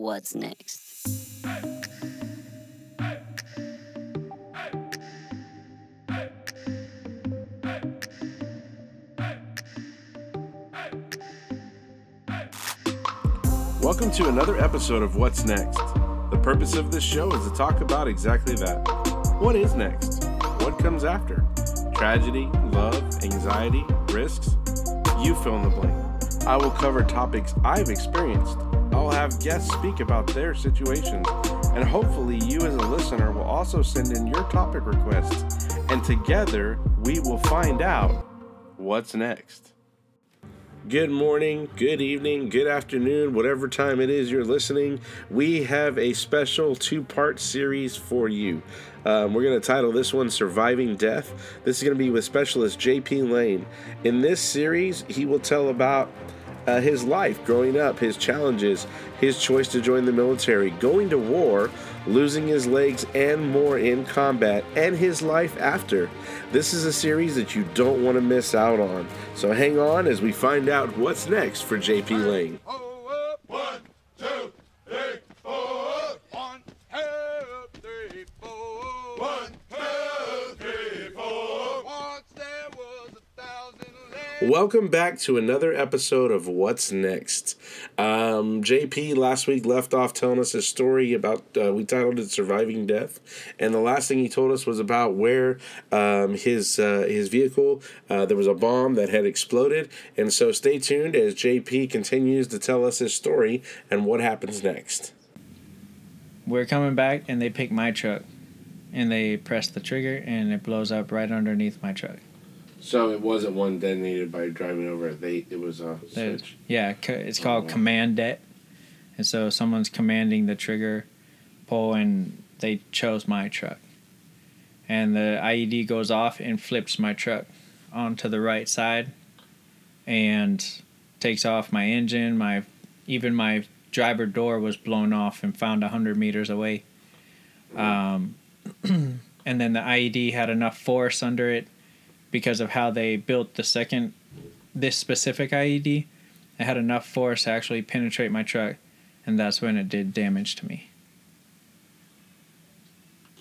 what's next. Welcome to another episode of What's Next. The purpose of this show is to talk about exactly that. What is next? What comes after? Tragedy, love, anxiety, risks? You fill in the blank. I will cover topics I've experienced. I'll have guests speak about their situations, and hopefully, you as a listener will also send in your topic requests, and together we will find out what's next. Good morning, good evening, good afternoon, whatever time it is you're listening. We have a special two part series for you. Um, we're going to title this one Surviving Death. This is going to be with specialist JP Lane. In this series, he will tell about uh, his life growing up, his challenges, his choice to join the military, going to war, losing his legs, and more in combat, and his life after. This is a series that you don't want to miss out on. So hang on as we find out what's next for JP Lane. One, two, Welcome back to another episode of What's Next. Um, JP last week left off telling us a story about, uh, we titled it Surviving Death. And the last thing he told us was about where um, his, uh, his vehicle, uh, there was a bomb that had exploded. And so stay tuned as JP continues to tell us his story and what happens next. we're coming back and they pick my truck and they press the trigger and it blows up right underneath my truck So it wasn't one detonated by driving over it. They it was a There's- yeah co- it's Oh, called wow. command det and so someone's commanding the trigger pull and they chose my truck and the ied goes off and flips my truck onto the right side and takes off my engine my even my driver door was blown off and found 100 meters away um, and then the ied had enough force under it because of how they built the second this specific ied it had enough force to actually penetrate my truck and that's when it did damage to me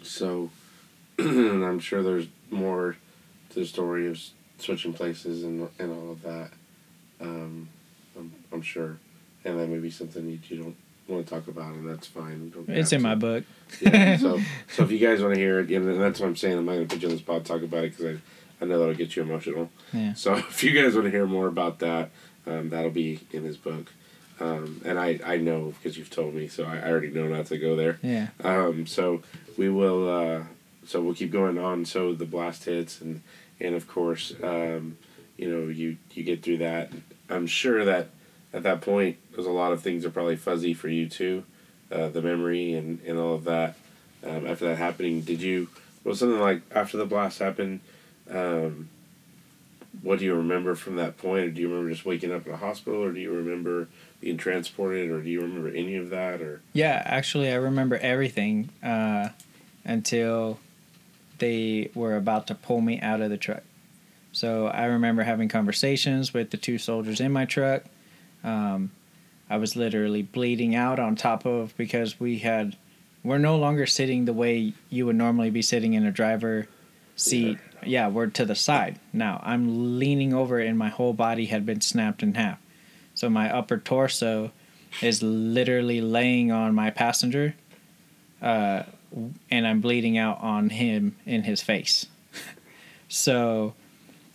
So, I'm sure there's more to the story of switching places and and all of that. Um, I'm, I'm sure, and that may be something that you don't want to talk about, and that's fine. It's in my book Yeah. So, so if you guys want to hear it, and that's what I'm saying, I'm not going to put you on the spot to talk about it because I, I know that'll get you emotional. Yeah. So if you guys want to hear more about that, um, that'll be in his book. Um, and I, I know because you've told me, so I, I already know not to go there. yeah Um, so we will. Uh, so we'll keep going on. So the blast hits, and and of course, um, you know, you you get through that. I'm sure that at that point, there's a lot of things are probably fuzzy for you too, uh, the memory and and all of that. Um, after that happening, did you? Was something like after the blast happened? Um, what do you remember from that point? Or do you remember just waking up in a hospital, or do you remember being transported, or do you remember any of that, or? Yeah, actually, I remember everything uh, until they were about to pull me out of the truck. So I remember having conversations with the two soldiers in my truck. Um, I was literally bleeding out on top of because we had, we're no longer sitting the way you would normally be sitting in a driver seat. Yeah, we're to the side now. I'm leaning over, and my whole body had been snapped in half. So my upper torso is literally laying on my passenger, uh, and I'm bleeding out on him in his face. so,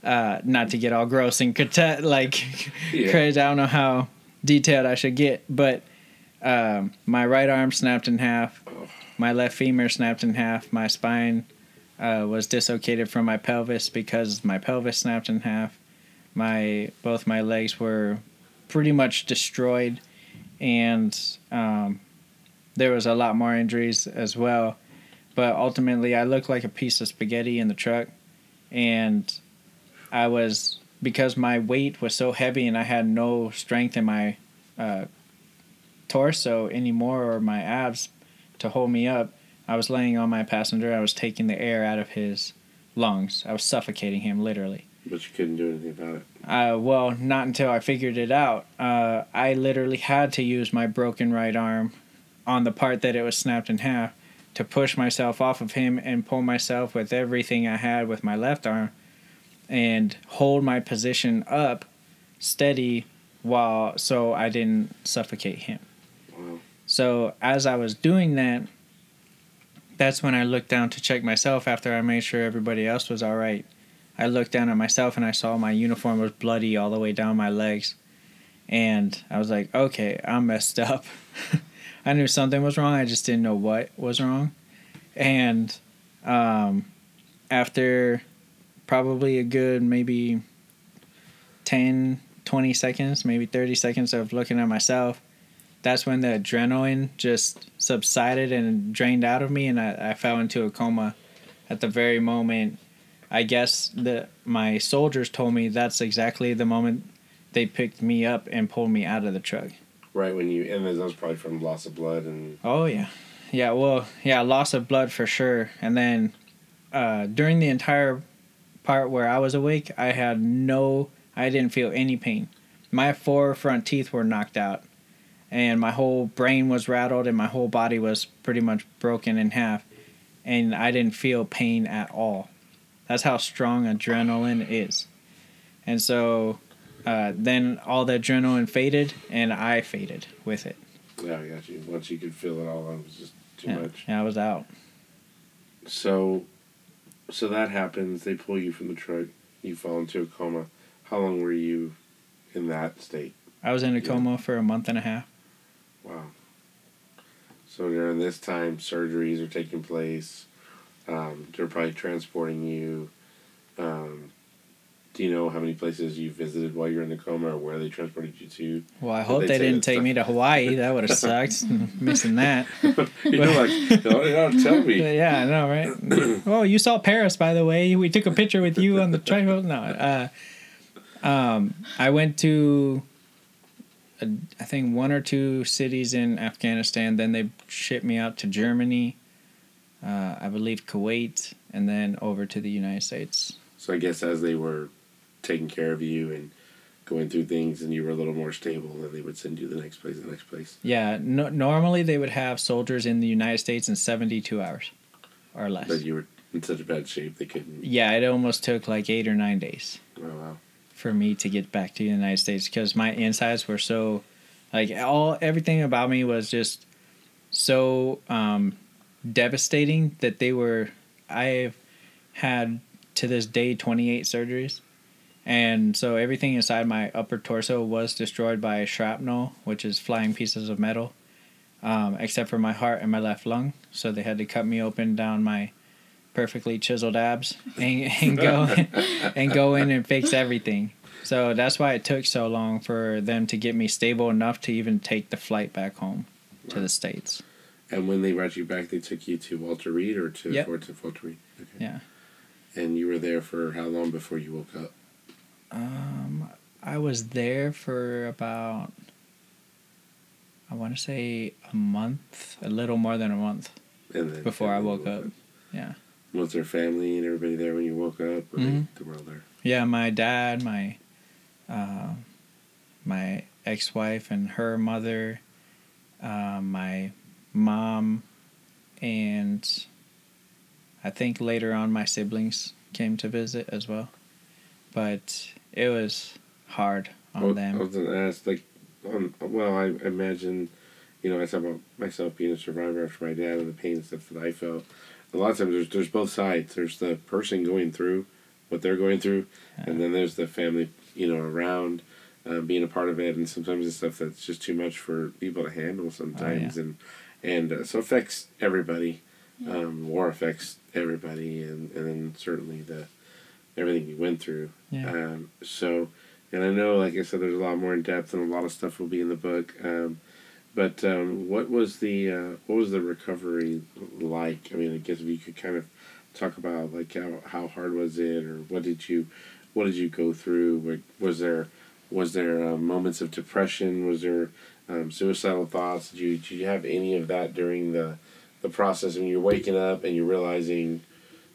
uh, not to get all gross and cata- like Yeah. crazy. I don't know how detailed I should get, but um, my right arm snapped in half, my left femur snapped in half, my spine uh, was dislocated from my pelvis because my pelvis snapped in half. My both my legs were pretty much destroyed, and um, there was a lot more injuries as well. But ultimately, I looked like a piece of spaghetti in the truck, and I was because my weight was so heavy and I had no strength in my uh, torso anymore or my abs to hold me up. I was laying on my passenger. I was taking the air out of his lungs. I was suffocating him literally. But you couldn't do anything about it. Uh, well, not until I figured it out. Uh, I literally had to use my broken right arm on the part that it was snapped in half to push myself off of him and pull myself with everything I had with my left arm and hold my position up steady while so I didn't suffocate him. Wow. So as I was doing that, that's when I looked down to check myself after I made sure everybody else was all right. I looked down at myself and I saw my uniform was bloody all the way down my legs. And I was like, okay, I'm messed up. I knew something was wrong. I just didn't know what was wrong. And um, after probably a good maybe 10, 20 seconds, maybe 30 seconds of looking at myself, that's when the adrenaline just subsided and drained out of me, and I, I fell into a coma at the very moment. I guess the my soldiers told me that's exactly the moment they picked me up and pulled me out of the truck. Right when you and that was probably from loss of blood and Oh yeah, yeah. Well, yeah, loss of blood for sure. And then uh, during the entire part where I was awake, I had no, I didn't feel any pain. My four front teeth were knocked out, and my whole brain was rattled, and my whole body was pretty much broken in half, and I didn't feel pain at all. That's how strong adrenaline is. And so uh, then all the adrenaline faded, and I faded with it. yeah, I got you. Once you could feel it all, it was just too yeah, much. yeah, I was out. So, so that happens. They pull you from the truck. You fall into a coma. How long were you in that state? I was in a Yeah. coma for a month and a half. Wow. So during this time, surgeries are taking place. Um, they're probably transporting you. Um, do you know how many places you visited while you're in the coma, or where they transported you to? Well, I Did hope they they, didn't take me to Hawaii. That would have sucked. Missing that. you know, like, no, don't tell me. yeah, I know, right? oh, you saw Paris, by the way. We took a picture with you on the tripod. No, uh, um, I went to, uh, I think one or two cities in Afghanistan. Then they shipped me out to Germany, uh, I believe Kuwait, and then over to the United States. So I guess as they were taking care of you and going through things, and you were a little more stable, then they would send you the next place, the next place. Yeah, no, normally they would have soldiers in the United States in seventy-two hours, or less. But you were in such a bad shape they couldn't. Yeah, it almost took like eight or nine days. Oh wow. For me to get back to the United States because my insides were so like all everything about me was just so um, devastating that they were I've had to this day 28 surgeries. And so everything inside my upper torso was destroyed by shrapnel which is flying pieces of metal um, except for my heart and my left lung. So they had to cut me open down my perfectly chiseled abs and, and go and go in and fix everything. So that's why it took so long for them to get me stable enough to even take the flight back home to the states. And when they brought you back, they took you to Walter Reed or to Yep. Fort to Walter Reed. Okay. Yeah. And you were there for how long before you woke up? Um, I was there for about I want to say a month, a little more than a month before I woke up. Yeah. Was there family and everybody there when you woke up? Or Mhm. they, they were all there? Yeah, my dad, my uh, my ex-wife and her mother, uh, my mom, and I think later on my siblings came to visit as well. But it was hard on Well, I them. was gonna ask, like, on, well, I imagine, you know, I talk about myself being a survivor after my dad and the pain and stuff that I felt. A lot of times, there's there's both sides. There's the person going through what they're going through, and then there's the family, you know, around, uh, being a part of it, and sometimes it's stuff that's just too much for people to handle sometimes, and and uh, so affects everybody. Um, war affects everybody, and and then certainly the everything you went through. Yeah. Um, so, and I know, like I said, there's a lot more in depth, and a lot of stuff will be in the book. Um, but um, what was the uh, what was the recovery like? I mean, I guess if you could kind of talk about like how, how hard was it, or what did you what did you go through? Was there was there uh, moments of depression? Was there um, suicidal thoughts? Did you did you have any of that during the the process? when you're waking up and you're realizing,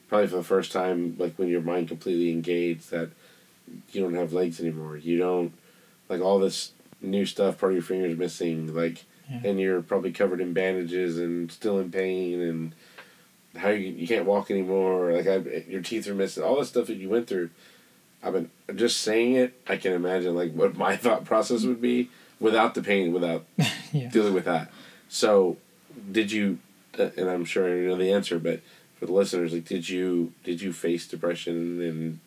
probably for the first time, like when your mind completely engaged, that you don't have legs anymore. You don't like all this new stuff. Part of your fingers missing. Like Yeah. and you're probably covered in bandages and still in pain and how you you can't walk anymore. Like I, your teeth are missing. All the stuff that you went through. I've been just saying it. I can imagine like what my thought process would be without the pain, without Yeah. dealing with that. So, did you? uh, And I'm sure I know the answer, but for the listeners, like, did you did you face depression and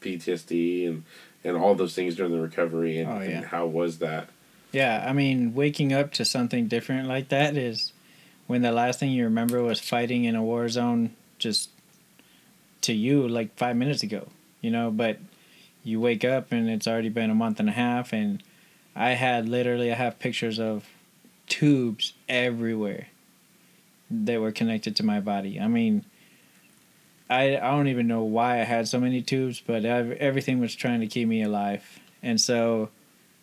PTSD and and all those things during the recovery? And, Oh, yeah. and how was that? Yeah, I mean, waking up to something different like that is when the last thing you remember was fighting in a war zone just to you like five minutes ago, you know, but you wake up and it's already been a month and a half and I had literally I have pictures of tubes everywhere that were connected to my body. I mean, I I don't even know why I had so many tubes, but ev- everything was trying to keep me alive. And so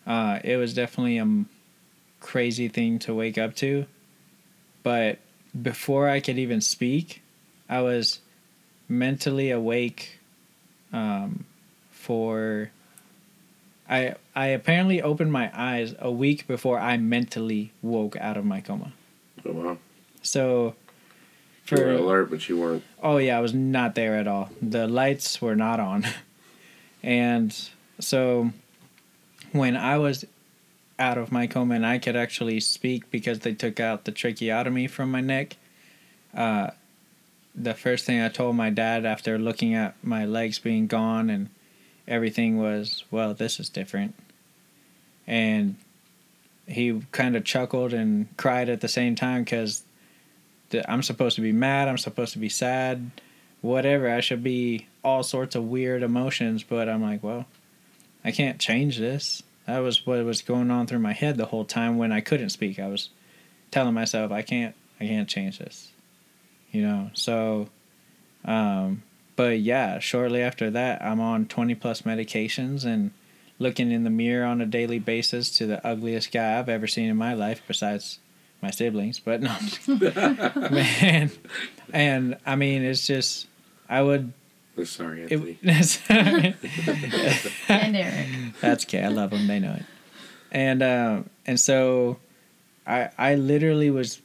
uh, it was definitely a crazy thing to wake up to. But before I could even speak, I was mentally awake um, for. I I apparently opened my eyes a week before I mentally woke out of my coma. Oh wow! So, You were for alert, but you weren't. Oh yeah, I was not there at all. The lights were not on. and so when I was out of my coma and I could actually speak because they took out the tracheotomy from my neck, uh, the first thing I told my dad after looking at my legs being gone and everything was, well, this is different. And he kind of chuckled and cried at the same time because I'm supposed to be mad, I'm supposed to be sad, whatever. I should be all sorts of weird emotions, but I'm like, well, I can't change this. That was what was going on through my head the whole time when I couldn't speak. I was telling myself, I can't, I can't change this. You know, so, um, but yeah, shortly after that, I'm on 20 plus medications and looking in the mirror on a daily basis to the ugliest guy I've ever seen in my life, besides my siblings. But no, man, and I mean, it's just I would. Oh, Sorry, Anthony. It, And Eric. that's okay. I love them. They know it. And um, and so, I I literally was.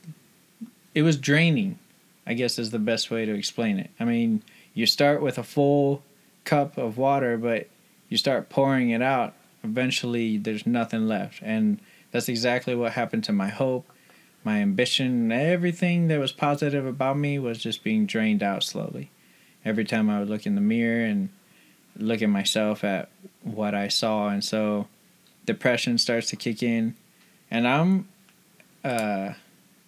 It was draining, I guess is the best way to explain it. I mean, you start with a full cup of water, but you start pouring it out. Eventually, there's nothing left, and that's exactly what happened to my hope, my ambition, everything that was positive about me was just being drained out slowly. Every time I would look in the mirror and look at myself at what I saw, and so depression starts to kick in, and I'm uh,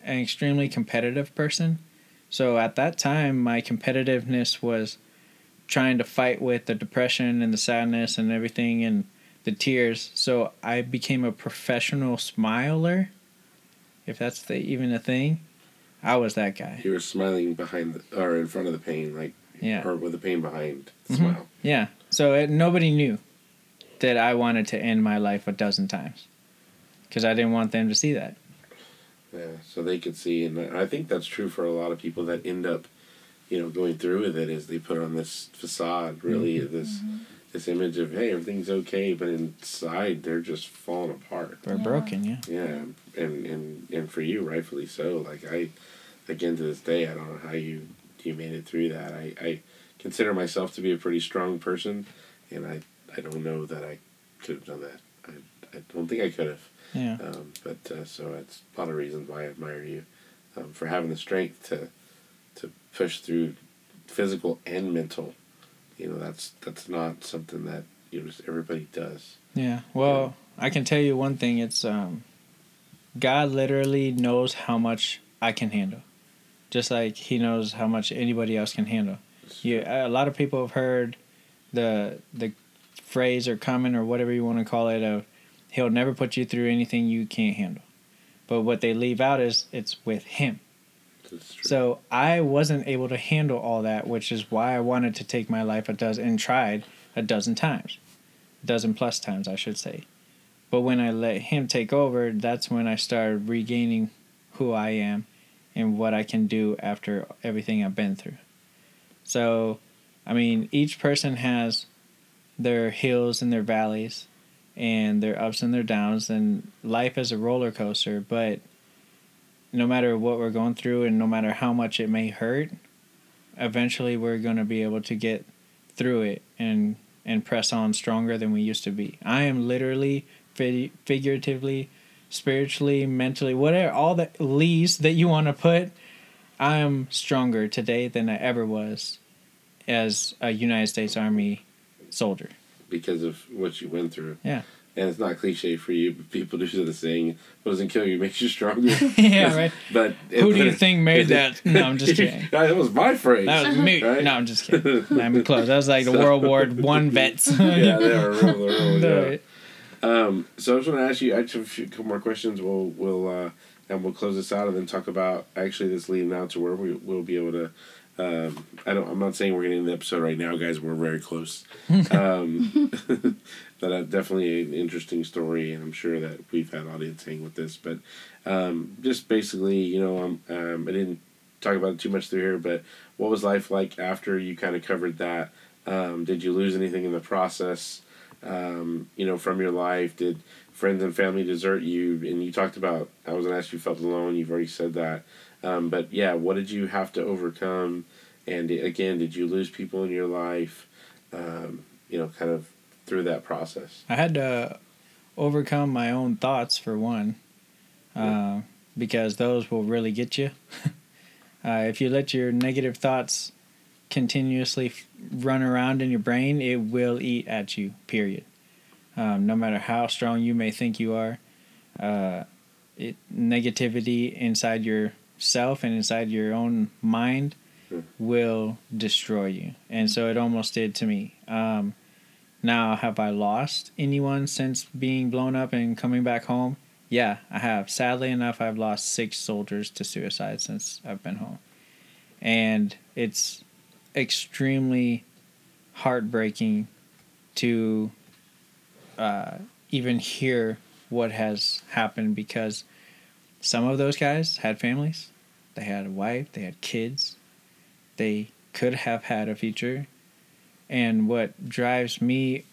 an extremely competitive person. So at that time, my competitiveness was trying to fight with the depression and the sadness and everything and the tears. So I became a professional smiler, if that's the, even a thing. I was that guy. You were smiling behind the, or in front of the pain, like Yeah. or with the pain behind the Mhm. smile. Yeah. So it, nobody knew that I wanted to end my life a dozen times because I didn't want them to see that. Yeah, so they could see, and I think that's true for a lot of people that end up, you know, going through with it. Is they put on this facade, really, mm-hmm. this mm-hmm. this image of hey, everything's okay, but inside they're just falling apart. We're Yeah. broken, yeah. Yeah, and and and for you, rightfully so. Like I, again to this day, I don't know how you you made it through that. I I consider myself to be a pretty strong person, and I I don't know that I could have done that. I I don't think I could have. Yeah. Um, but uh, so it's a lot of reasons why I admire you um, for having the strength to to push through physical and mental. You know, that's that's not something that you know just everybody does. Yeah. Well, I can tell you one thing. It's um, God literally knows how much I can handle, just like He knows how much anybody else can handle. You, a lot of people have heard the the phrase or comment or whatever you want to call it of He'll never put you through anything you can't handle. But what they leave out is it's with Him. So I wasn't able to handle all that, which is why I wanted to take my life a dozen and tried a dozen times, a dozen plus times, I should say. But when I let him take over, that's when I started regaining who I am and what I can do after everything I've been through. So, I mean, each person has their hills and their valleys and their ups and their downs, and life is a roller coaster, but no matter what we're going through and no matter how much it may hurt, eventually we're going to be able to get through it and and press on stronger than we used to be. I am literally fi- figuratively, spiritually, mentally, whatever all the lees that you want to put, I am stronger today than I ever was as a United States Army soldier. because of what you went through. Yeah. And it's not cliche for you, but people do the saying, "What doesn't kill you makes you stronger." yeah, right. But Who do you think made that? No, I'm just kidding. that was my phrase. That was me. Right? No, I'm just kidding. Let me close. That was like the So- World War One vets. yeah, they were real, real, yeah. Right. Um, so I just want to ask you, I just have a few, couple more questions. We'll we'll uh, and we'll close this out and then talk about actually this leading out to where we will be able to. Um, I don't. I'm not saying we're getting the episode right now, guys. We're very close. Um, but uh, definitely an interesting story, and I'm sure that we've had audience hang with this. But um, just basically, you know, um, um, I didn't talk about it too much through here, but what was life like after you kind of covered that? Um, did you lose anything in the process? Um, you know, from your life, did friends and family desert you? And you talked about I was gonna ask you felt alone. You've already said that. Um, but yeah, what did you have to overcome? And again, did you lose people in your life? Um, you know, kind of through that process. I had to overcome my own thoughts for one, uh, because those will really get you. uh, if you let your negative thoughts continuously f- run around in your brain, it will eat at you. Period. Um, no matter how strong you may think you are, uh, it negativity inside yourself and inside your own mind will destroy you, and so it almost did to me. Um, now, have I lost anyone since being blown up and coming back home? Yeah, I have. Sadly enough, I've lost six soldiers to suicide since I've been home. And it's extremely heartbreaking to uh, even hear what has happened because some of those guys had families, they had a wife, they had kids, they could have had a future. And what drives me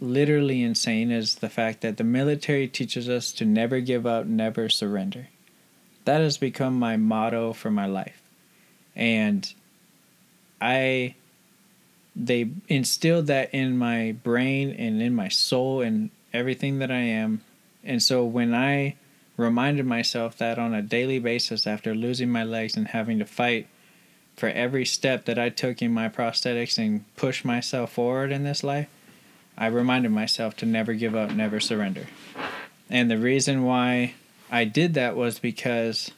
literally insane is the fact that the military teaches us to never give up, never surrender. That has become my motto for my life. And I they instilled that in my brain and in my soul and everything that I am. And so when I reminded myself that on a daily basis after losing my legs and having to fight for every step that I took in my prosthetics and push myself forward in this life, I reminded myself to never give up, never surrender. And the reason why I did that was because,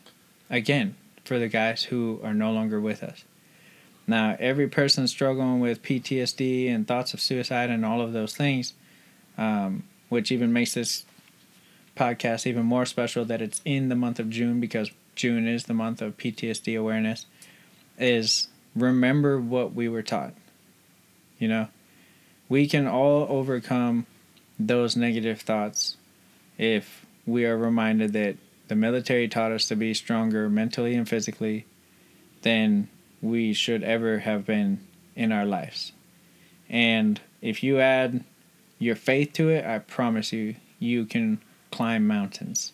again, for the guys who are no longer with us. Now, every person struggling with PTSD and thoughts of suicide and all of those things, um, which even makes this podcast even more special that it's in the month of June because June is the month of PTSD awareness, is remember what we were taught. You know, we can all overcome those negative thoughts if we are reminded that the military taught us to be stronger mentally and physically than we should ever have been in our lives. And if you add your faith to it, I promise you, you can climb mountains.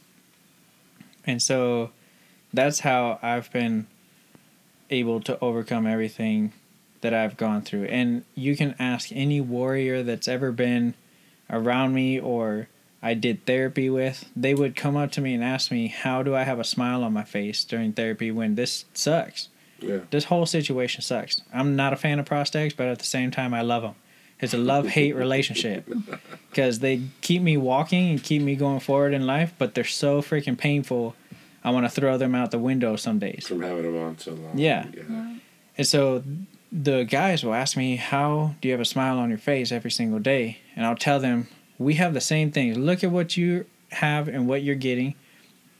And so that's how I've been able to overcome everything that I've gone through. And you can ask any warrior that's ever been around me or I did therapy with, they would come up to me and ask me, How do I have a smile on my face during therapy when this sucks? Yeah. This whole situation sucks. I'm not a fan of prosthetics, but at the same time, I love them. It's a love hate relationship because they keep me walking and keep me going forward in life, but they're so freaking painful. I want to throw them out the window some days. From having them on so long. Yeah. Yeah. And so the guys will ask me, How do you have a smile on your face every single day? And I'll tell them, We have the same things. Look at what you have and what you're getting.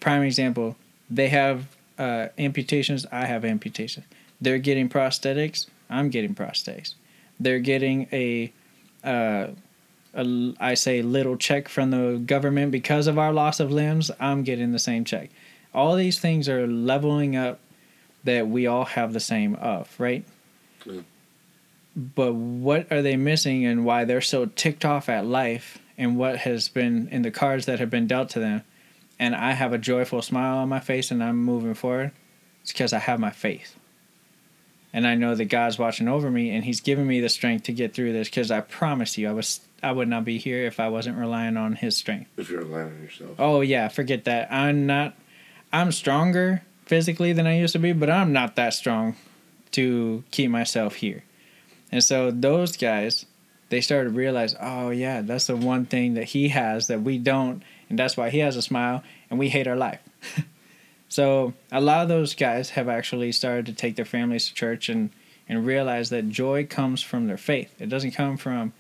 Prime example, they have uh, amputations, I have amputations. They're getting prosthetics, I'm getting prosthetics. They're getting a, uh, a, I say, little check from the government because of our loss of limbs, I'm getting the same check. All these things are leveling up that we all have the same of, right? Yeah. But what are they missing and why they're so ticked off at life and what has been in the cards that have been dealt to them and I have a joyful smile on my face and I'm moving forward, it's because I have my faith. And I know that God's watching over me and He's giving me the strength to get through this because I promise you I was I would not be here if I wasn't relying on His strength. If you're relying on yourself. Oh yeah, forget that. I'm not I'm stronger physically than I used to be, but I'm not that strong to keep myself here. And so those guys, they started to realize, oh yeah, that's the one thing that he has that we don't, and that's why he has a smile and we hate our life. so a lot of those guys have actually started to take their families to church and and realize that joy comes from their faith. It doesn't come from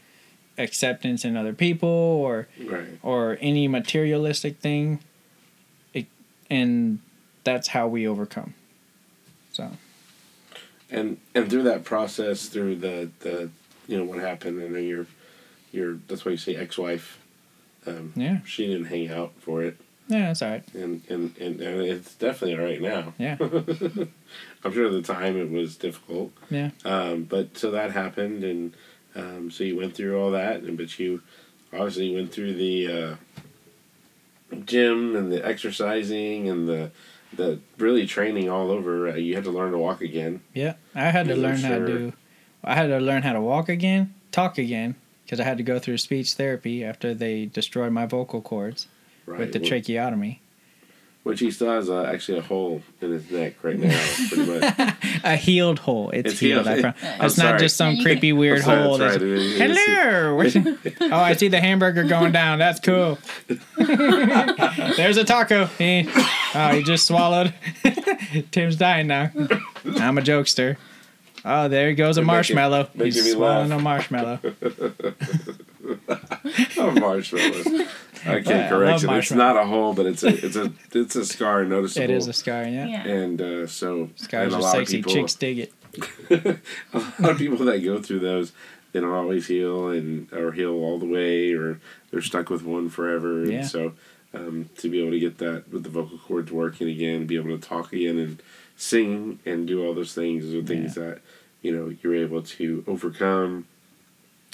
acceptance in other people or Right. or any materialistic thing. It, and that's how we overcome. So And and through that process, through the the you know what happened, I know your your that's why you say ex wife. Um, yeah, She didn't hang out for it, yeah, that's all right. and and and, and it's definitely all right now. Yeah, I'm sure at the time it was difficult. yeah, Um, but so that happened, and um, so you went through all that, and but you obviously went through the uh, gym and the exercising and the the really training all over. Uh, you had to learn to walk again. yeah. I had to learn how to. I had to learn how to walk again, talk again, because I had to go through speech therapy after they destroyed my vocal cords Right. with the Wh- tracheotomy. Which he still has uh, actually a hole in his neck right now, pretty much. A healed hole. It's, It's healed. healed. I pro- I'm it's not sorry. just some creepy weird I'm sorry, hole. that's That's, right, it is- Hello. oh, I see the hamburger going down. That's cool. There's a taco. He, oh, he just swallowed. Tim's dying now. I'm a jokester. Oh, there he goes a You're making- marshmallow. making He's swallowing laugh. a marshmallow. Oh, marshmallows. I can't Yeah, I correct love it. It's not a hole, but it's a it's a it's a scar noticeable. It is a scar, yeah. Yeah. and uh, so Scars and a are lot sexy. of people, Chicks dig it. a lot of people that go through those, they don't always heal and or heal all the way, or they're stuck with one forever. And so um, to be able to get that with the vocal cords working again, be able to talk again and sing and do all those things are things that you know you're able to overcome.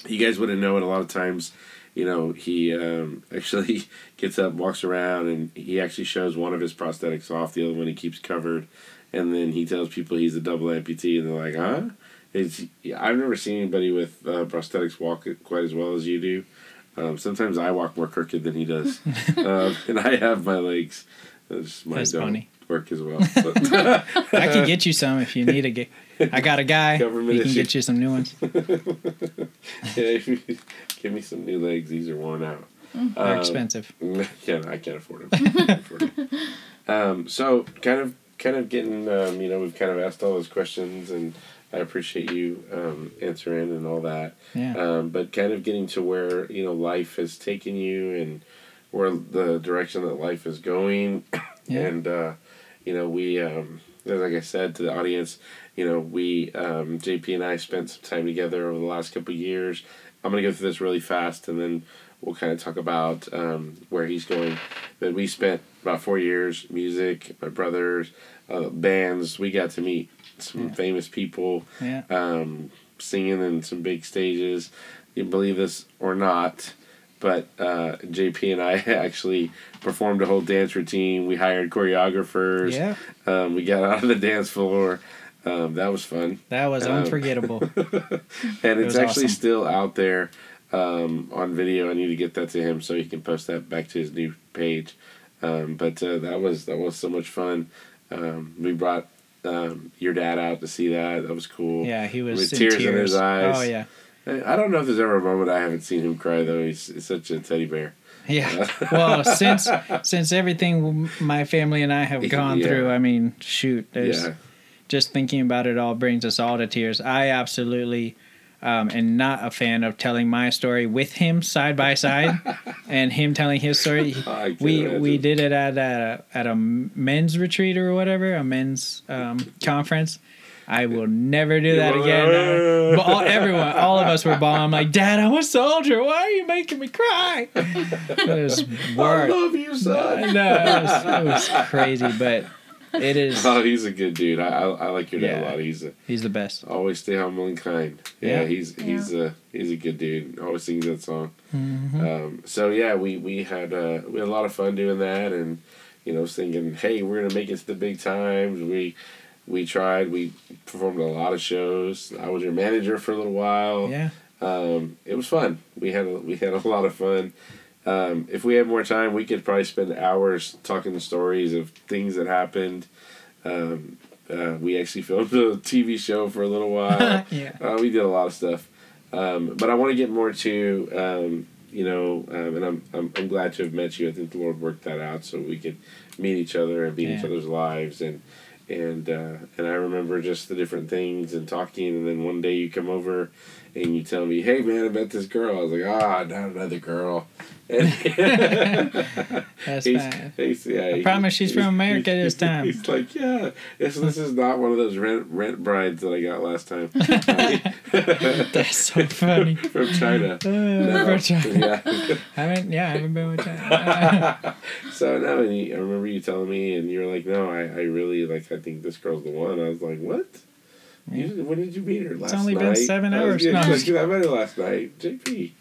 You guys wouldn't know it a lot of times. You know, he um, actually gets up, walks around, and he actually shows one of his prosthetics off. The other one he keeps covered, and then he tells people he's a double amputee, and they're like, "Huh?" It's I've never seen anybody with uh, prosthetics walk it quite as well as you do. Um, sometimes I walk more crooked than he does, um, and I have my legs. That's mine That's don't funny. work as well. But I can get you some if you need a. I got a guy. Government He can issue. get you some new ones. yeah, give me some new legs. These are worn out. They're Um, expensive. Yeah, I can't afford them. I can't afford 'em. um, so kind of, kind of getting, um, you know, we've kind of asked all those questions, and I appreciate you um, answering and all that. Yeah. Um, but kind of getting to where you know life has taken you, and where the direction that life is going, Yeah. and uh, you know, we, um, like I said to the audience, you know, we, um, JP and I spent some time together over the last couple of years. I'm gonna go through this really fast, and then we'll kind of talk about um, where he's going. But we spent about four years, music, my brothers, uh, bands. We got to meet some Yeah. famous people, Yeah. um, singing in some big stages. You believe this or not, but uh, JP and I actually performed a whole dance routine. We hired choreographers. Yeah. Um, we got out of the dance floor. Um, that was fun That was Um, unforgettable. and it's actually awesome. still out there um, on video. I need to get that to him so he can post that back to his new page. Um, but uh, that was that was so much fun. Um, we brought um, your dad out to see that. That was cool. Yeah, he was With tears tears. in his eyes. Oh yeah, I don't know if there's ever a moment I haven't seen him cry though. He's, he's such a teddy bear. yeah. well, since since everything my family and I have gone Yeah. through, I mean, shoot, there's Yeah. just thinking about it all brings us all to tears. I absolutely um, am not a fan of telling my story with him side by side, and him telling his story. We imagine. we did it at a at a men's retreat or whatever, a men's um, conference. I will never do that again. like, But all, everyone, all of us were bawling. Like, Dad, I'm a soldier. Why are you making me cry? It was I love you, son. know it was, it was crazy, but It is. Oh, he's a good dude. I I, I like your dad Yeah. a lot. He's a, He's the best. always stay humble and kind. Yeah, Yeah. he's he's a he's a good dude. Always sings that song. Mm-hmm. Um, so yeah, we we had uh, we had a lot of fun doing that, and you know, was thinking, hey, we're gonna make it to the big times. We we tried. We performed a lot of shows. I was your manager for a little while. Yeah. Um, it was fun. We had a, we had a lot of fun. Um, if we had more time, we could probably spend hours talking stories of things that happened. Um, uh, we actually filmed a TV show for a little while. Yeah. Uh, we did a lot of stuff, um, but I want to get more to um, you know, um, and I'm, I'm I'm glad to have met you. I think the Lord worked that out so we could meet each other and be in each other's lives and and uh, and I remember just the different things and talking. And then one day you come over and you tell me, "Hey man, I met this girl." I was like, "Ah, not another girl." And That's he's, fine. he's, yeah, I promise she's from America this time. He's like, yeah, this, this is not one of those rent rent brides that I got last time That's so funny. from China. Uh, No. for China. Yeah. haven't yeah, I haven't been with China. so no, and you, I remember you telling me, and you were like, "No, I, I really like. I think this girl's the one." I was like, "What? You, when did you meet her? Last night? It's only night? been seven I was- hours. No, I met her last night. JP.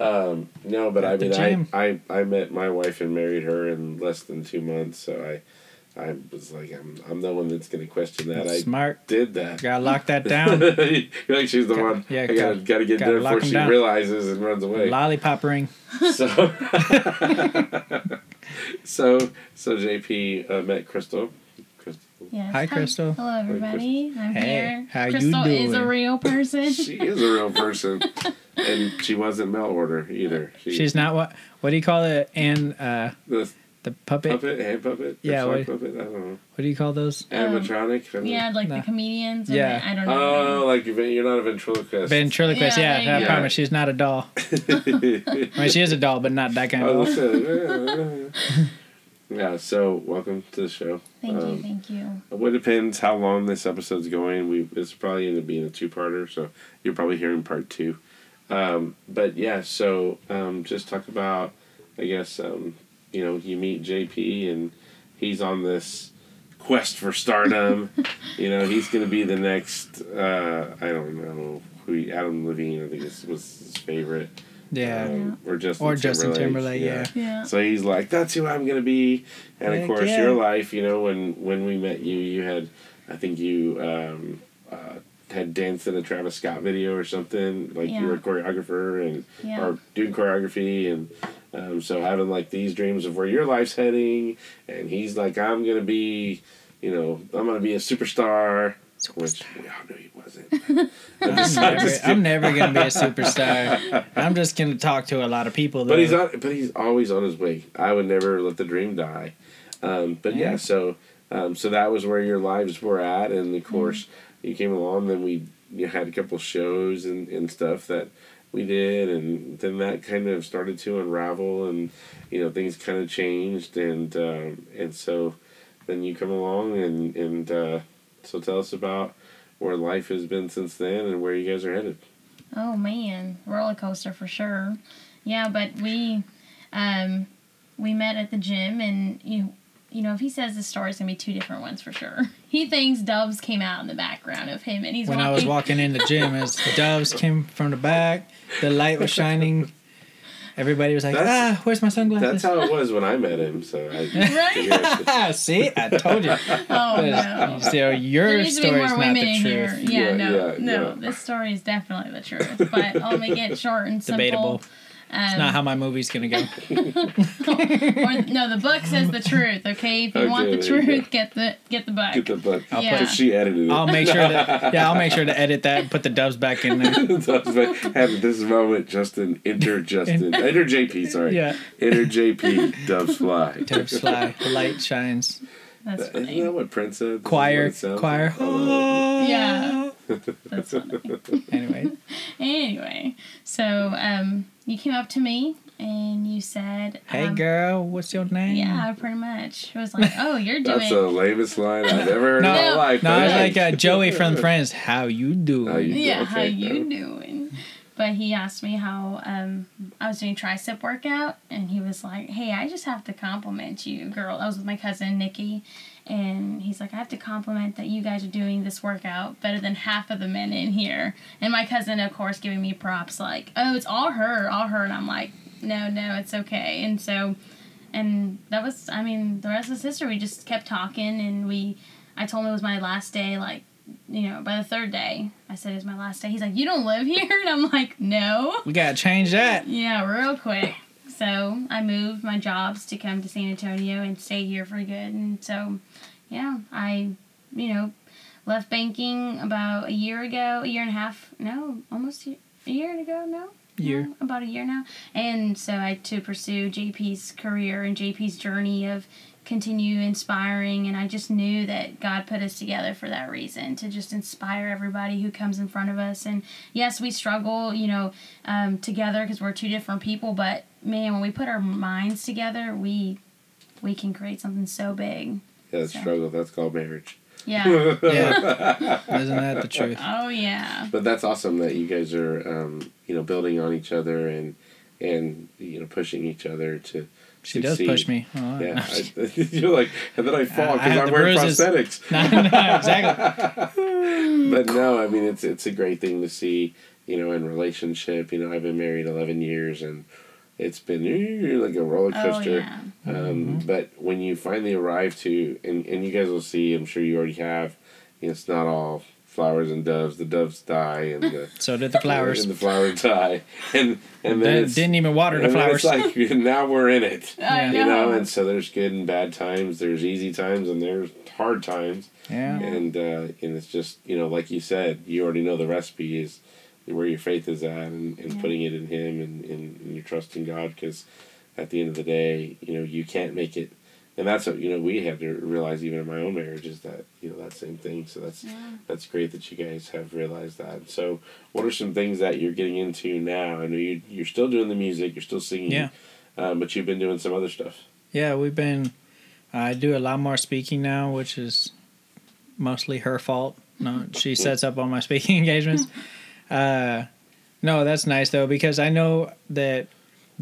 Um, no, but I At the mean, I. I I met my wife and married her in less than two months. So I, I was like, I'm I'm the one that's going to question that. I Smart. did that. Gotta lock that down. You're like she's the Got- one. yeah, I gotta got- gotta get gotta done before she down. realizes and runs away. Lollipop ring. So, so, so JP uh, met Crystal. Crystal. Yes. Hi, Crystal. Hello, everybody. I'm Hey, here. how you Crystal is a real person. She is a real person, and she wasn't mail order either. She, She's not what what do you call it? And uh the the puppet? puppet, hand puppet, Yeah, what- puppet. I don't know. What do you call those? Animatronic. I don't yeah, like No. the comedians. or Yeah. the- I don't know. Oh, like you're you're not a ventriloquist. Ventriloquist, Yeah, yeah. there I you promise she's not a doll. I mean she is a doll, but not that kind of doll. Yeah. So welcome to the show. Thank you, Um, thank you. Well, it depends how long this episode's going. We it's probably end up being a two parter, so you're probably hearing part two. Um, but yeah, so um, just talk about, I guess, um, you know, you meet JP and he's on this quest for stardom. you know, he's going to be the next. Uh, I don't know who Adam Levine. I think this was his favorite. Yeah. Um, or Justin Or Justin Timberlake, yeah. Yeah. so he's like, "That's who I'm gonna be," and of course, yeah. your life. You know, when when we met you, you had, I think you um, uh, had danced in a Travis Scott video or something. Like you were a choreographer and Yeah. or doing choreography, and um, so having like these dreams of where your life's heading, and he's like, "I'm gonna be." You know, I'm gonna be a superstar, which we all knew he wasn't. I'm just- I'm I'm never, just I'm never gonna be a superstar. I'm just gonna talk to a lot of people. Though. But he's on. But he's always on his way. I would never let the dream die. Um, but yeah, Yeah. so um, so that was where your lives were at, and of course you came along. Then we you had a couple shows and, and stuff that we did, and then that kind of started to unravel, and you know things kind of changed, and um, and so then you come along, and and uh, so tell us about where life has been since then, and where you guys are headed. Oh man, roller coaster for sure. Yeah, but we um we met at the gym and you you know, if he says the story, it's gonna be two different ones for sure. He thinks doves came out in the background of him, and he's when walking. I was walking in the gym, as doves came from the back, the light was shining. Everybody was like, That's- "Ah, where's my sunglasses?" That's how it was when I met him. So I Right? See, I told you. Oh no. So There your needs to be more not women the in here. truth. Yeah, Yeah, no, yeah, no. yeah. This story is definitely the truth, but I'll make it short and simple. Debatable. Um, It's not how my movie's gonna go. or no, the book says the truth. Okay, if you want the there you truth, get the get the book. get the book. I'll Yeah. Because she edited it. I'll make sure that yeah, I'll make sure to edit that and put the doves back in there. So I was like, have this moment, Justin. Enter Justin. Enter JP. Sorry. Yeah. Enter JP. Doves fly. Doves fly, the light shines. That's Isn't funny. that what Prince said? This is what Choir, it sounds choir. like? Oh, Yeah. That's funny. Anyway, Anyway, so um, you came up to me and you said, hey um, girl, what's your name? Yeah, pretty much. It was like, oh, you're doing. That's the lamest line I've ever heard No, in my life. No, but it's like uh, Joey from Friends. How you doing? How you- yeah, how okay, you no. doing? But he asked me how um, I was doing tricep workout, and he was like, "Hey, I just have to compliment you, girl." I was with my cousin Nikki, and he's like, I have to compliment that you guys are doing this workout better than half of the men in here. And my cousin, of course, giving me props like, oh, it's all her, all her. And I'm like, no, no, it's okay. And so, and that was, I mean, the rest of history. We just kept talking, and we, I told him it was my last day, like, you know, by the third day, I said it was my last day. He's like, you don't live here? And I'm like, no. We gotta change that. Yeah, real quick. So I moved my jobs to come to San Antonio and stay here for good. And so, yeah, I, you know, left banking about a year ago, a year and a half. No, almost a year ago. No, Year. No, about a year now. And so I to pursue JP's career and JP's journey of continue inspiring and I just knew that God put us together for that reason to just inspire everybody who comes in front of us and yes we struggle you know um, together because we're two different people but man when we put our minds together we we can create something so big Yeah, that So. struggle. That's called marriage. yeah Yeah. Isn't that the truth? oh yeah But that's awesome that you guys are, um, you know, building on each other and and you know pushing each other to. She does push me. Oh, Yeah, I, you're like, and then I fall because I'm wearing bruises. prosthetics. no, no, exactly. But no, I mean it's it's a great thing to see, you know, in relationship. You know, I've been married eleven years, and it's been eh, like a roller coaster. oh yeah Um, But when you finally arrive to, and, and you guys will see, I'm sure you already have, you know, it's not all flowers and doves. The doves die, and the So did the flowers. and the flowers die, and and then Didn't, didn't even water the and then flowers. It's like now we're in it. Yeah. You know, know. and so there's good and bad times. There's easy times and there's hard times. yeah. And uh, and it's just you know, like you said, you already know the recipe is where your faith is at, and, and Yeah. putting it in Him, and, and, and your trust in God. Because at the end of the day, you know, you can't make it. And that's what you know we had to realize even in my own marriage is that you know that same thing. So that's Yeah. that's great that you guys have realized that. So what are some things that you're getting into now? I know you you're still doing the music, you're still singing, Yeah. um, but you've been doing some other stuff. Yeah, we've been. I do a lot more speaking now, which is mostly her fault. No, she sets up all my speaking engagements. Uh, no, that's nice though because I know that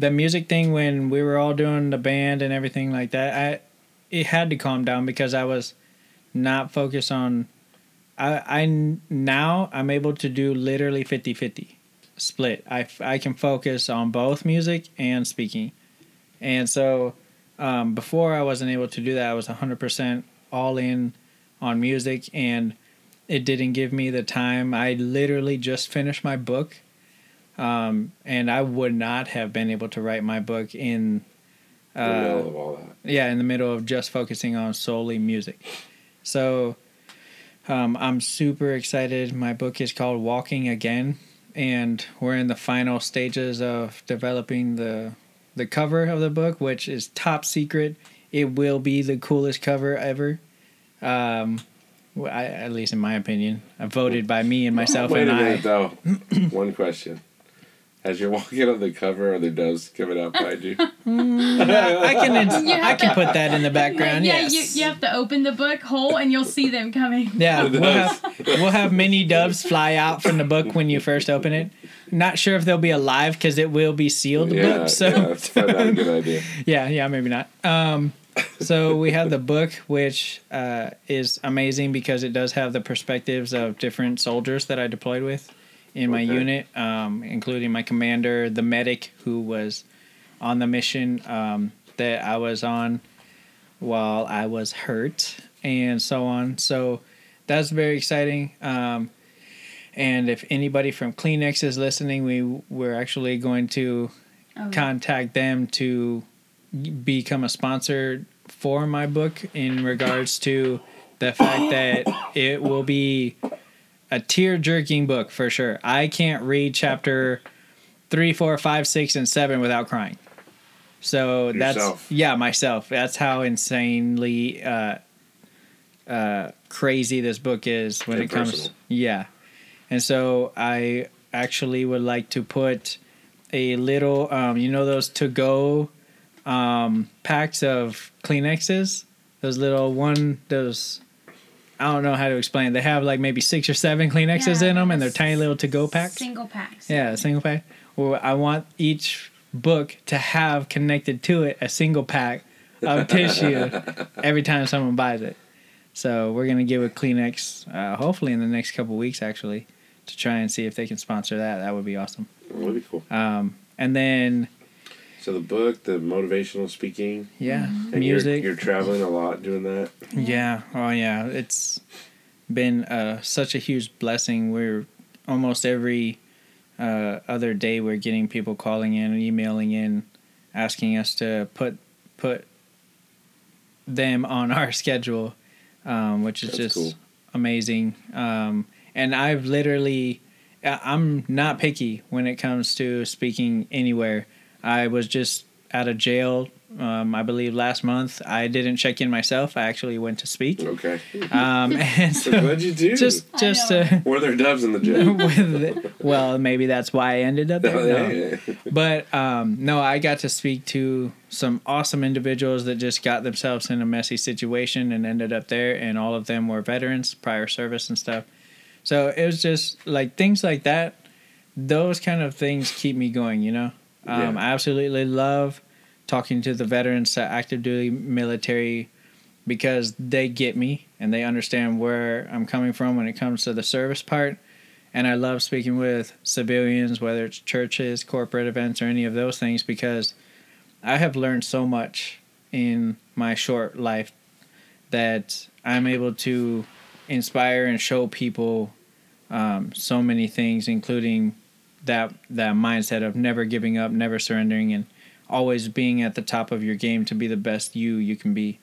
the music thing when we were all doing the band and everything like that, I it had to calm down because I was not focused on. I I now I'm able to do literally 50-50 split. I I can focus on both music and speaking, and so um, before I wasn't able to do that. I was 100% all in on music and it didn't give me the time. I literally just finished my book. Um, and I would not have been able to write my book in, In the middle uh, of all that. yeah, in the middle of just focusing on solely music. So um, I'm super excited. My book is called Walking Again, and we're in the final stages of developing the the cover of the book, which is top secret. It will be the coolest cover ever. Um, I, at least in my opinion, uh, voted by me and myself Wait and a I. minute, though. One question. As you're walking on the cover, are there doves coming out behind you? I can You I can to- put that in the background. yeah, yes. you, you have to open the book whole and you'll see them coming. Yeah, The we'll doves. have, we'll have many doves fly out from the book when you first open it. Not sure if they'll be alive because it will be sealed yeah, book. So yeah, that's probably not a good idea. yeah, yeah, maybe not. Um, so we have the book, which uh, is amazing because it does have the perspectives of different soldiers that I deployed with in my Okay. unit, um, including my commander, the medic who was on the mission um, that I was on while I was hurt, and so on. So that's very exciting. Um, and if anybody from Kleenex is listening, we we're actually going to Oh, contact them to become a sponsor for my book in regards to the fact that it will be a tear jerking book for sure. I can't read chapter three, four, five, six, and seven without crying. So that's yeah, myself. That's how insanely uh, uh, crazy this book is when it comes. Yeah, and so I actually would like to put a little, um, you know, those to go um, packs of Kleenexes. Those little one, those. I don't know how to explain. it. They have like maybe six or seven Kleenexes Yeah, in them, and they're tiny little to go packs. Single packs. Yeah, a single pack. Well, I want each book to have connected to it a single pack of tissue every time someone buys it. So we're gonna give a Kleenex, uh, hopefully in the next couple weeks, actually, to try and see if they can sponsor that. That would be awesome. That'd be cool. Um, and then So the book, the motivational speaking, yeah, and music. You're, you're traveling a lot doing that. Yeah. Oh, yeah. It's been uh, such a huge blessing. We're almost every uh, other day we're getting people calling in and emailing in, asking us to put put them on our schedule, um, which is That's just cool. amazing. Um, and I've literally, I- I'm not picky when it comes to speaking anywhere. I was just out of jail, um, I believe last month. I didn't check in myself. I actually went to speak. Okay. Um, and So so what'd you do? just I just know. uh, Were there doves in the gym? with it. well, maybe that's why I ended up there. No. Yeah. But um, no, I got to speak to some awesome individuals that just got themselves in a messy situation and ended up there, and all of them were veterans, prior service and stuff. So it was just like things like that. Those kind of things keep me going, you know. Um, Yeah. I absolutely love talking to the veterans, to active duty military, because they get me and they understand where I'm coming from when it comes to the service part. And I love speaking with civilians, whether it's churches, corporate events, or any of those things, because I have learned so much in my short life that I'm able to inspire and show people um, so many things, including that that mindset of never giving up, never surrendering, and always being at the top of your game to be the best you you can be.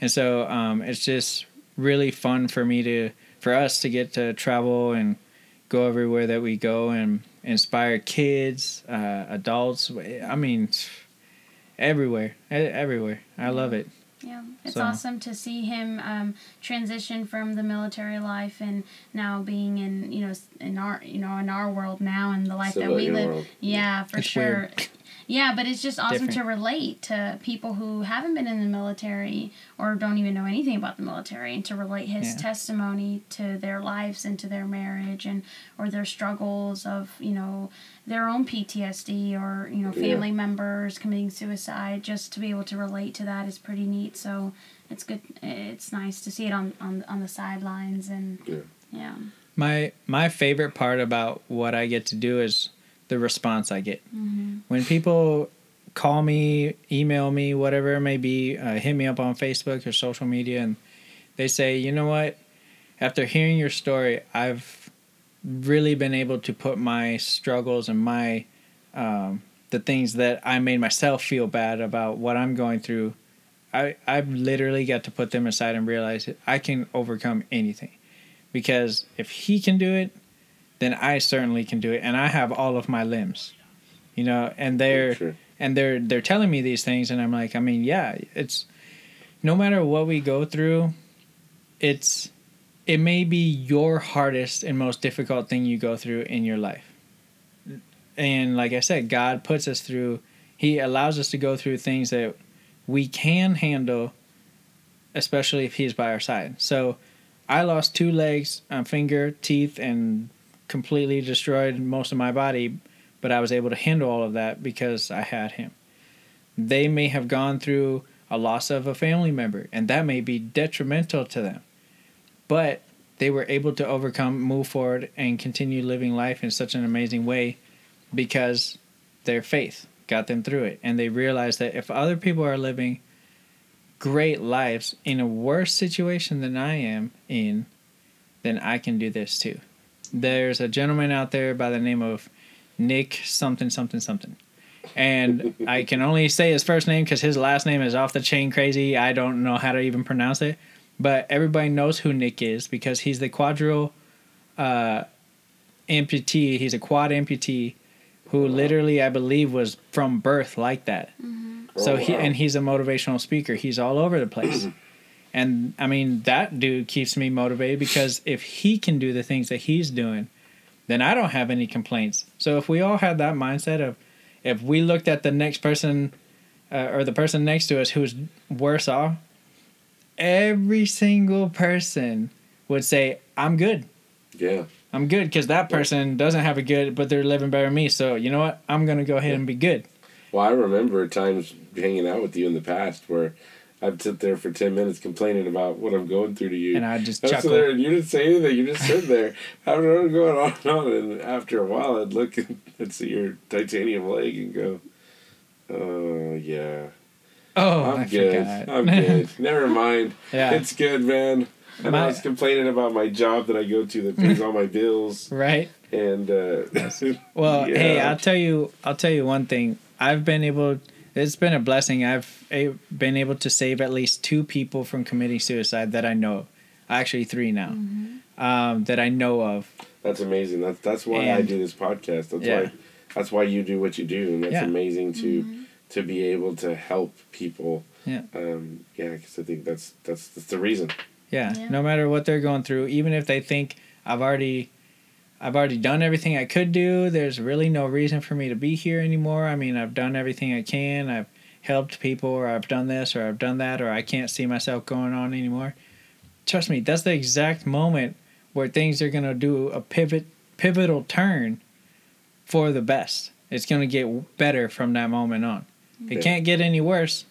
And so um, it's just really fun for me to for us to get to travel and go everywhere that we go and inspire kids, uh, adults. I mean, everywhere, everywhere. I love it. Yeah, it's So- awesome to see him um, transition from the military life and now being in you know in our you know in our world now and the life that we live. world. Yeah, for It's sure. Yeah, but it's just awesome to relate to people who haven't been in the military or don't even know anything about the military and to relate his Yeah. testimony to their lives and to their marriage and or their struggles of, you know, their own PTSD or, you know, Yeah. family members committing suicide just to be able to relate to that is pretty neat. So, it's good it's nice to see it on on, on the sidelines and Yeah. yeah. My my favorite part about what I get to do is the response I get. When people call me, email me, whatever it may be, uh, hit me up on Facebook or social media, and they say, you know what? After hearing your story, I've really been able to put my struggles and my um, the things that I made myself feel bad about what I'm going through. I I've literally got to put them aside and realize that I can overcome anything because if he can do it, then I certainly can do it, and I have all of my limbs, you know. And they're Sure. and they're they're telling me these things, and I'm like, I mean, yeah, it's no matter what we go through, it's it may be your hardest and most difficult thing you go through in your life. And like I said, God puts us through. He allows us to go through things that we can handle, especially if He's by our side. So, I lost two legs, a finger, teeth, and completely destroyed most of my body, but I was able to handle all of that because I had him. They may have gone through a loss of a family member, and that may be detrimental to them. But they were able to overcome, move forward, and continue living life in such an amazing way because their faith got them through it. And they realized that if other people are living great lives in a worse situation than I am in, then I can do this too. There's a gentleman out there by the name of Nick something something something. And I can only say his first name because his last name is off the chain crazy. I don't know how to even pronounce it. But everybody knows who Nick is because he's the quadril uh, amputee. He's a quad amputee who literally, I believe, was from birth like that. So Oh, he and he's a motivational speaker. He's all over the place. And I mean that dude keeps me motivated because if he can do the things that he's doing, then I don't have any complaints. So if we all had that mindset of if we looked at the next person uh, or the person next to us who's worse off, every single person would say, "I'm good. Yeah. I'm good because that person doesn't have a good, but they're living better than me. So you know what? I'm gonna go ahead and be good." Well, I remember times hanging out with you in the past where I'd sit there for ten minutes complaining about what I'm going through to you. And I'd just I'm chuckle. there and you didn't say anything. You just sit there. I don't know going on and on. And after a while, I'd look and I'd see your titanium leg and go, "Oh yeah, Oh, I'm I good. forgot. I'm good. Never mind. yeah. It's good, man." And My- I was complaining about my job that I go to that pays all my bills. right. And uh, Well, hey, I'll tell you. I'll tell you one thing. I've been able. It's been a blessing. I've a, been able to save at least two people from committing suicide that I know. Actually, three now. Um, that I know of. That's amazing. That's that's why I do this podcast. That's Yeah. why that's why you do what you do, and that's Yeah. amazing to to be able to help people. Yeah. Um, yeah, because I think that's that's that's the reason. Yeah. Yeah. No matter what they're going through, even if they think I've already I've already done everything I could do, there's really no reason for me to be here anymore. I mean, I've done everything I can. I've helped people or I've done this or I've done that or I can't see myself going on anymore. Trust me, that's the exact moment where things are going to do a pivot pivotal turn for the best. It's going to get better from that moment on. It can't get any worse.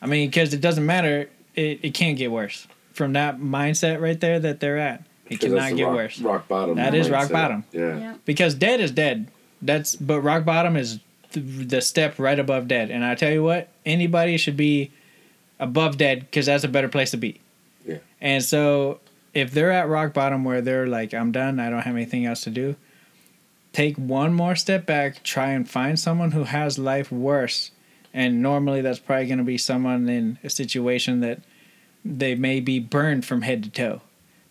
I mean, because it doesn't matter. It, it can't get worse from that mindset right there that they're at. It 'Cause that's cannot get rock, worse Rock bottom. That is rock bottom. Yeah. Yeah. because dead is dead. That's but rock bottom is the, the step right above dead. And I tell you what, anybody should be above dead because that's a better place to be. Yeah. And so if they're at rock bottom where they're like, I'm done, I don't have anything else to do, take one more step back, try and find someone who has life worse. And normally that's probably going to be someone in a situation that they may be burned from head to toe.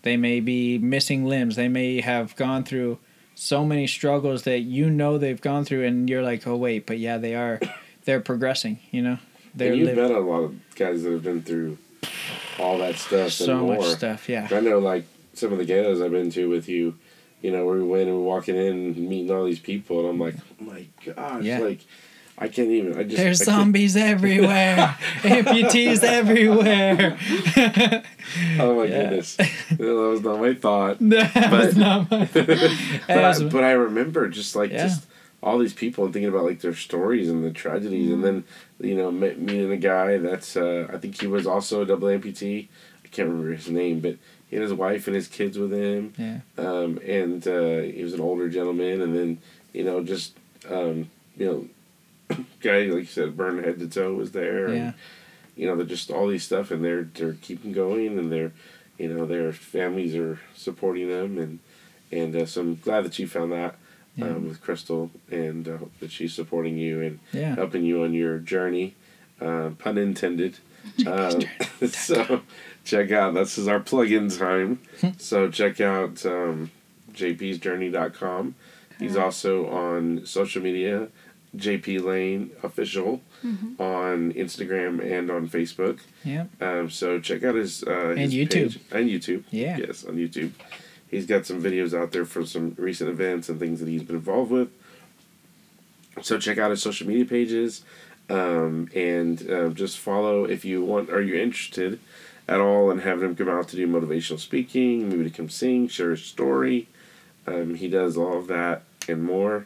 They may be missing limbs. They may have gone through so many struggles that you know they've gone through, and you're like, oh, wait, but yeah, they are, they're progressing, you know? They're and you've living met a lot of guys that have been through all that stuff so and more. much stuff, yeah. I know, like some of the galas I've been to with you. You know, where we went and we're walking in and meeting all these people, and I'm like, oh my gosh, Yeah. like I can't even. I just There's I can't- zombies everywhere, amputees everywhere. Oh my Yeah. goodness, that was not my thought. that was But- not my. but, I, was- but I remember just like Yeah. just all these people and thinking about like their stories and the tragedies, and then you know me- meeting a guy that's uh, I think he was also a double amputee. I can't remember his name, but he had his wife and his kids with him, Yeah. um, and uh, he was an older gentleman, and then you know just um, you know guy like you said burned head to toe was there, Yeah. and you know they're just all these stuff, and they're they're keeping going, and they're you know their families are supporting them, and and uh, so I'm glad that you found that Yeah. um, with Crystal, and uh, that she's supporting you and Yeah. helping you on your journey, uh, pun intended. Um, so check out this is our plug-in time. so check out um, jpsjourney.com. He's also on social media, JP Lane Official on Instagram and on Facebook. Yeah. Um, so check out his uh, And his YouTube. page. and YouTube. Yeah. Yes, on YouTube. He's got some videos out there for some recent events and things that he's been involved with. So check out his social media pages, um, and uh, just follow if you want. Are you interested at all in having him come out to do motivational speaking, maybe to come sing, share his story? Um, he does all of that and more.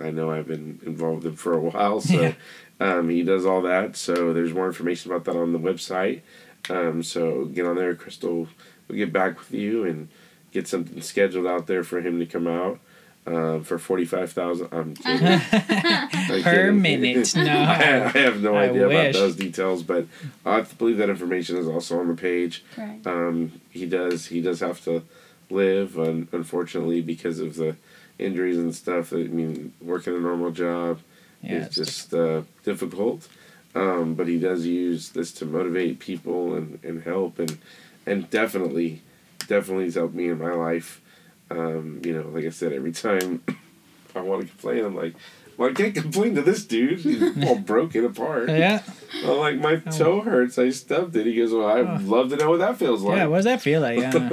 I know I've been involved with him for a while, so Yeah. um, he does all that. So there's more information about that on the website. Um, so get on there, Crystal. We'll get back with you and get something scheduled out there for him to come out uh, for forty five thousand. I'm kidding. I'm Per kidding. minute. No. I, I have no I idea about those details, but I believe that information is also on the page. Right. Um, he does he does have to live, un- unfortunately, because of the injuries and stuff. I mean, working a normal job Yeah, is just uh, difficult. Um, but he does use this to motivate people and, and help and and definitely definitely has helped me in my life. Um, you know, like I said, every time I want to complain, I'm like, well, I can't complain to this dude. He's all broken apart. Yeah. I'm like, my toe hurts. I stubbed it. He goes, well, I'd love to know what that feels like. Yeah. What does that feel like? Yeah.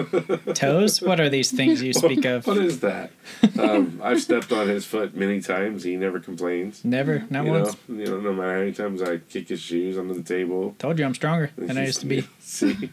toes? What are these things you speak of? What is that? um, I've stepped on his foot many times. He never complains. Never. Not you once. know, you know, no matter how many times I kick his shoes under the table. Told you I'm stronger than I used to be. See,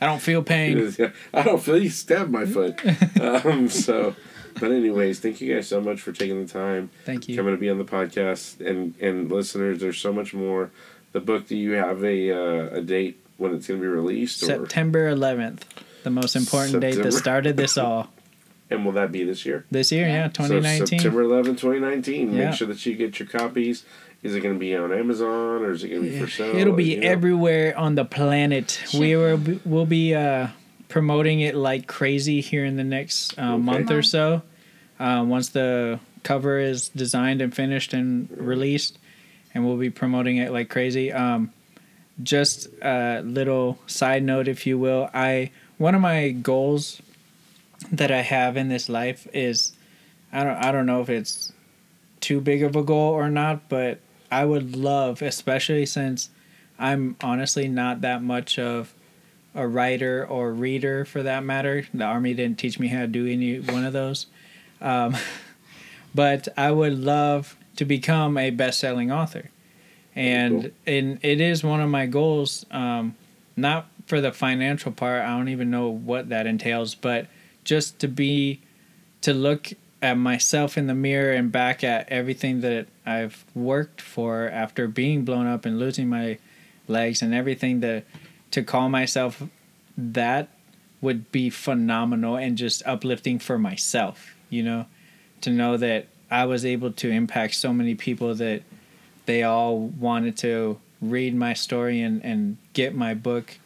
I don't feel pain. I don't feel you stabbed my foot. Um, so, but anyways, thank you guys so much for taking the time Thank you. coming to be on the podcast and and listeners. There's so much more The book. Do you have a uh, a date when it's going to be released? Or, September 11th, the most important date that started this all. and will that be this year? This year, yeah, So 2019. September 11th, 2019. Yeah. Make sure that you get your copies. Is it going to be on Amazon or is it going to be for sale? It'll be You know? everywhere on the planet. We will be, we'll be uh, promoting it like crazy here in the next uh, month or so. Uh, once the cover is designed and finished and released, and we'll be promoting it like crazy. Um, just a little side note, if you will. I one of my goals that I have in this life is I don't I don't know if it's too big of a goal or not, but I would love, especially since I'm honestly not that much of a writer or reader for that matter. The army didn't teach me how to do any one of those. Um, but I would love to become a best-selling author, and Cool. and it is one of my goals. Um, not for the financial part. I don't even know what that entails, but just to be to look at myself in the mirror and back at everything that I've worked for after being blown up and losing my legs and everything to to call myself that would be phenomenal and just uplifting for myself, you know, to know that I was able to impact so many people that they all wanted to read my story and, and get my book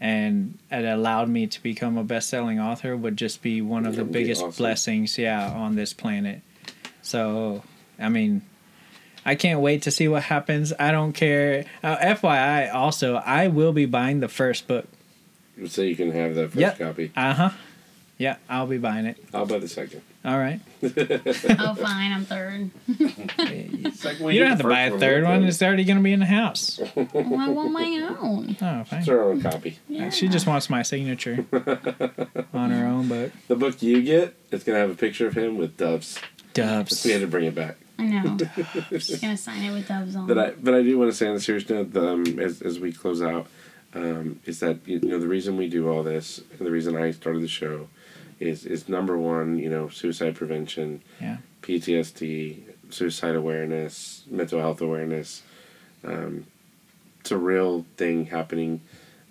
and it allowed me to become a best-selling author would just be one of the That biggest awesome. blessings yeah on this planet so i mean i can't wait to see what happens i don't care uh, fyi also i will be buying the first book So you can have that first Yep. copy. uh-huh yeah i'll be buying it I'll buy the second. all right oh, fine, I'm third. Second, you don't have to buy a third one it's already going to be in the house Well, I want my own. oh fine It's her own copy. Yeah. she just wants my signature on her own book The book you get, it's going to have a picture of him with doves. dubs We had to bring it back. I know. Just gonna sign it with doves on. But I, but I do want to say on a serious note, um, as, as we close out, um, is that you know the reason we do all this, and the reason I started the show, is is number one, you know, suicide prevention, Yeah. PTSD, suicide awareness, mental health awareness. Um, it's a real thing happening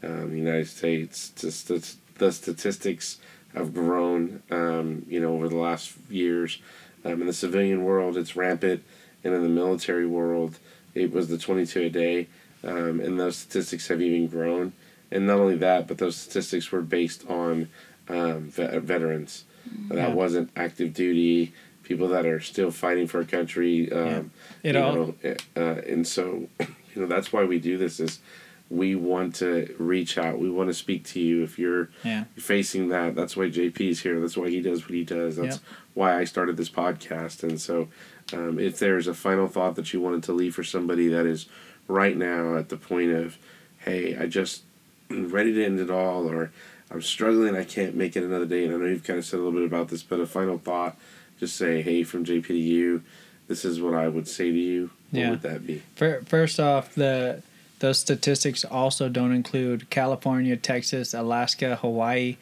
um, in the United States. Just the, the statistics have grown, um, you know, over the last years. Um, in the civilian world, it's rampant, and in the military world, it was the 22 a day, um, and those statistics have even grown. And not only that, but those statistics were based on um, ve- veterans. Yeah. That wasn't active duty, people that are still fighting for a country. Um, It you all- know, uh, and so, you know, that's why we do this is we want to reach out. We want to speak to you if you're yeah facing that. That's why JP's here. That's why he does what he does. That's Yep. why I started this podcast. And so, um, if there's a final thought that you wanted to leave for somebody that is right now at the point of, hey, I just I'm ready to end it all, or I'm struggling, I can't make it another day. And I know you've kind of said a little bit about this, but a final thought, just say, hey, from JP to you, this is what I would say to you. What Yeah. would that be? Fir- First off, the those statistics also don't include California, Texas, Alaska, Hawaii,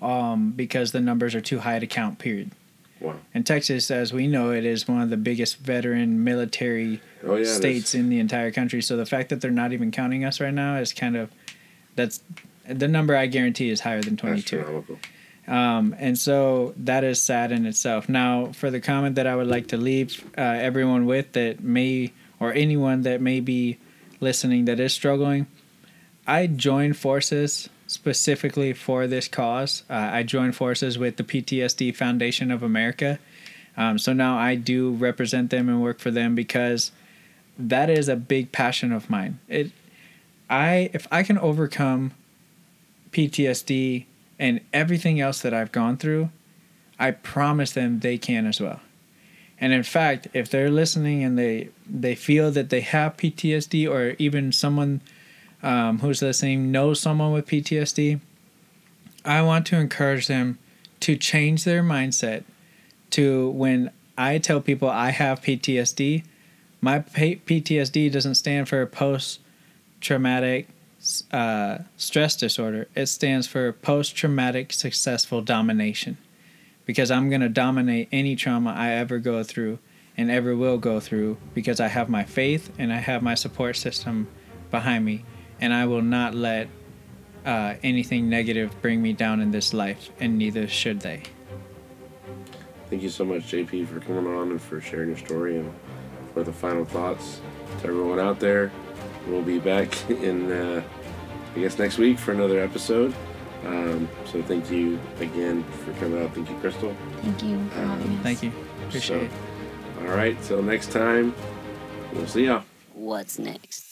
um, because the numbers are too high to count. Period. Wow. And Texas, as we know, it is one of the biggest veteran military Oh yeah, states in the entire country. So the fact that they're not even counting us right now is kind of that's the number I guarantee is higher than twenty two. Astronomical. Um, and so that is sad in itself. Now, for the comment that I would like to leave uh, everyone with that may, or anyone that may be listening that is struggling, I joined forces specifically for this cause. Uh, I joined forces with the PTSD Foundation of America. Um, so now I do represent them and work for them because that is a big passion of mine. It, I if I can overcome PTSD and everything else that I've gone through, I promise them they can as well. And in fact, if they're listening and they they feel that they have PTSD, or even someone um, who's listening knows someone with PTSD, I want to encourage them to change their mindset. To when I tell people I have PTSD, my PTSD doesn't stand for post traumatic uh, stress disorder. It stands for post traumatic successful domination. Because I'm going to dominate any trauma I ever go through and ever will go through because I have my faith and I have my support system behind me, and I will not let uh, anything negative bring me down in this life, and neither should they. Thank you so much, JP, for coming on and for sharing your story and for the final thoughts to everyone out there. We'll be back in, uh, I guess, next week for another episode. Um, so thank you again for coming out. Thank you, Crystal. Thank you for having us. Thank you. Appreciate So, it. All right, till next time, we'll see y'all. What's next?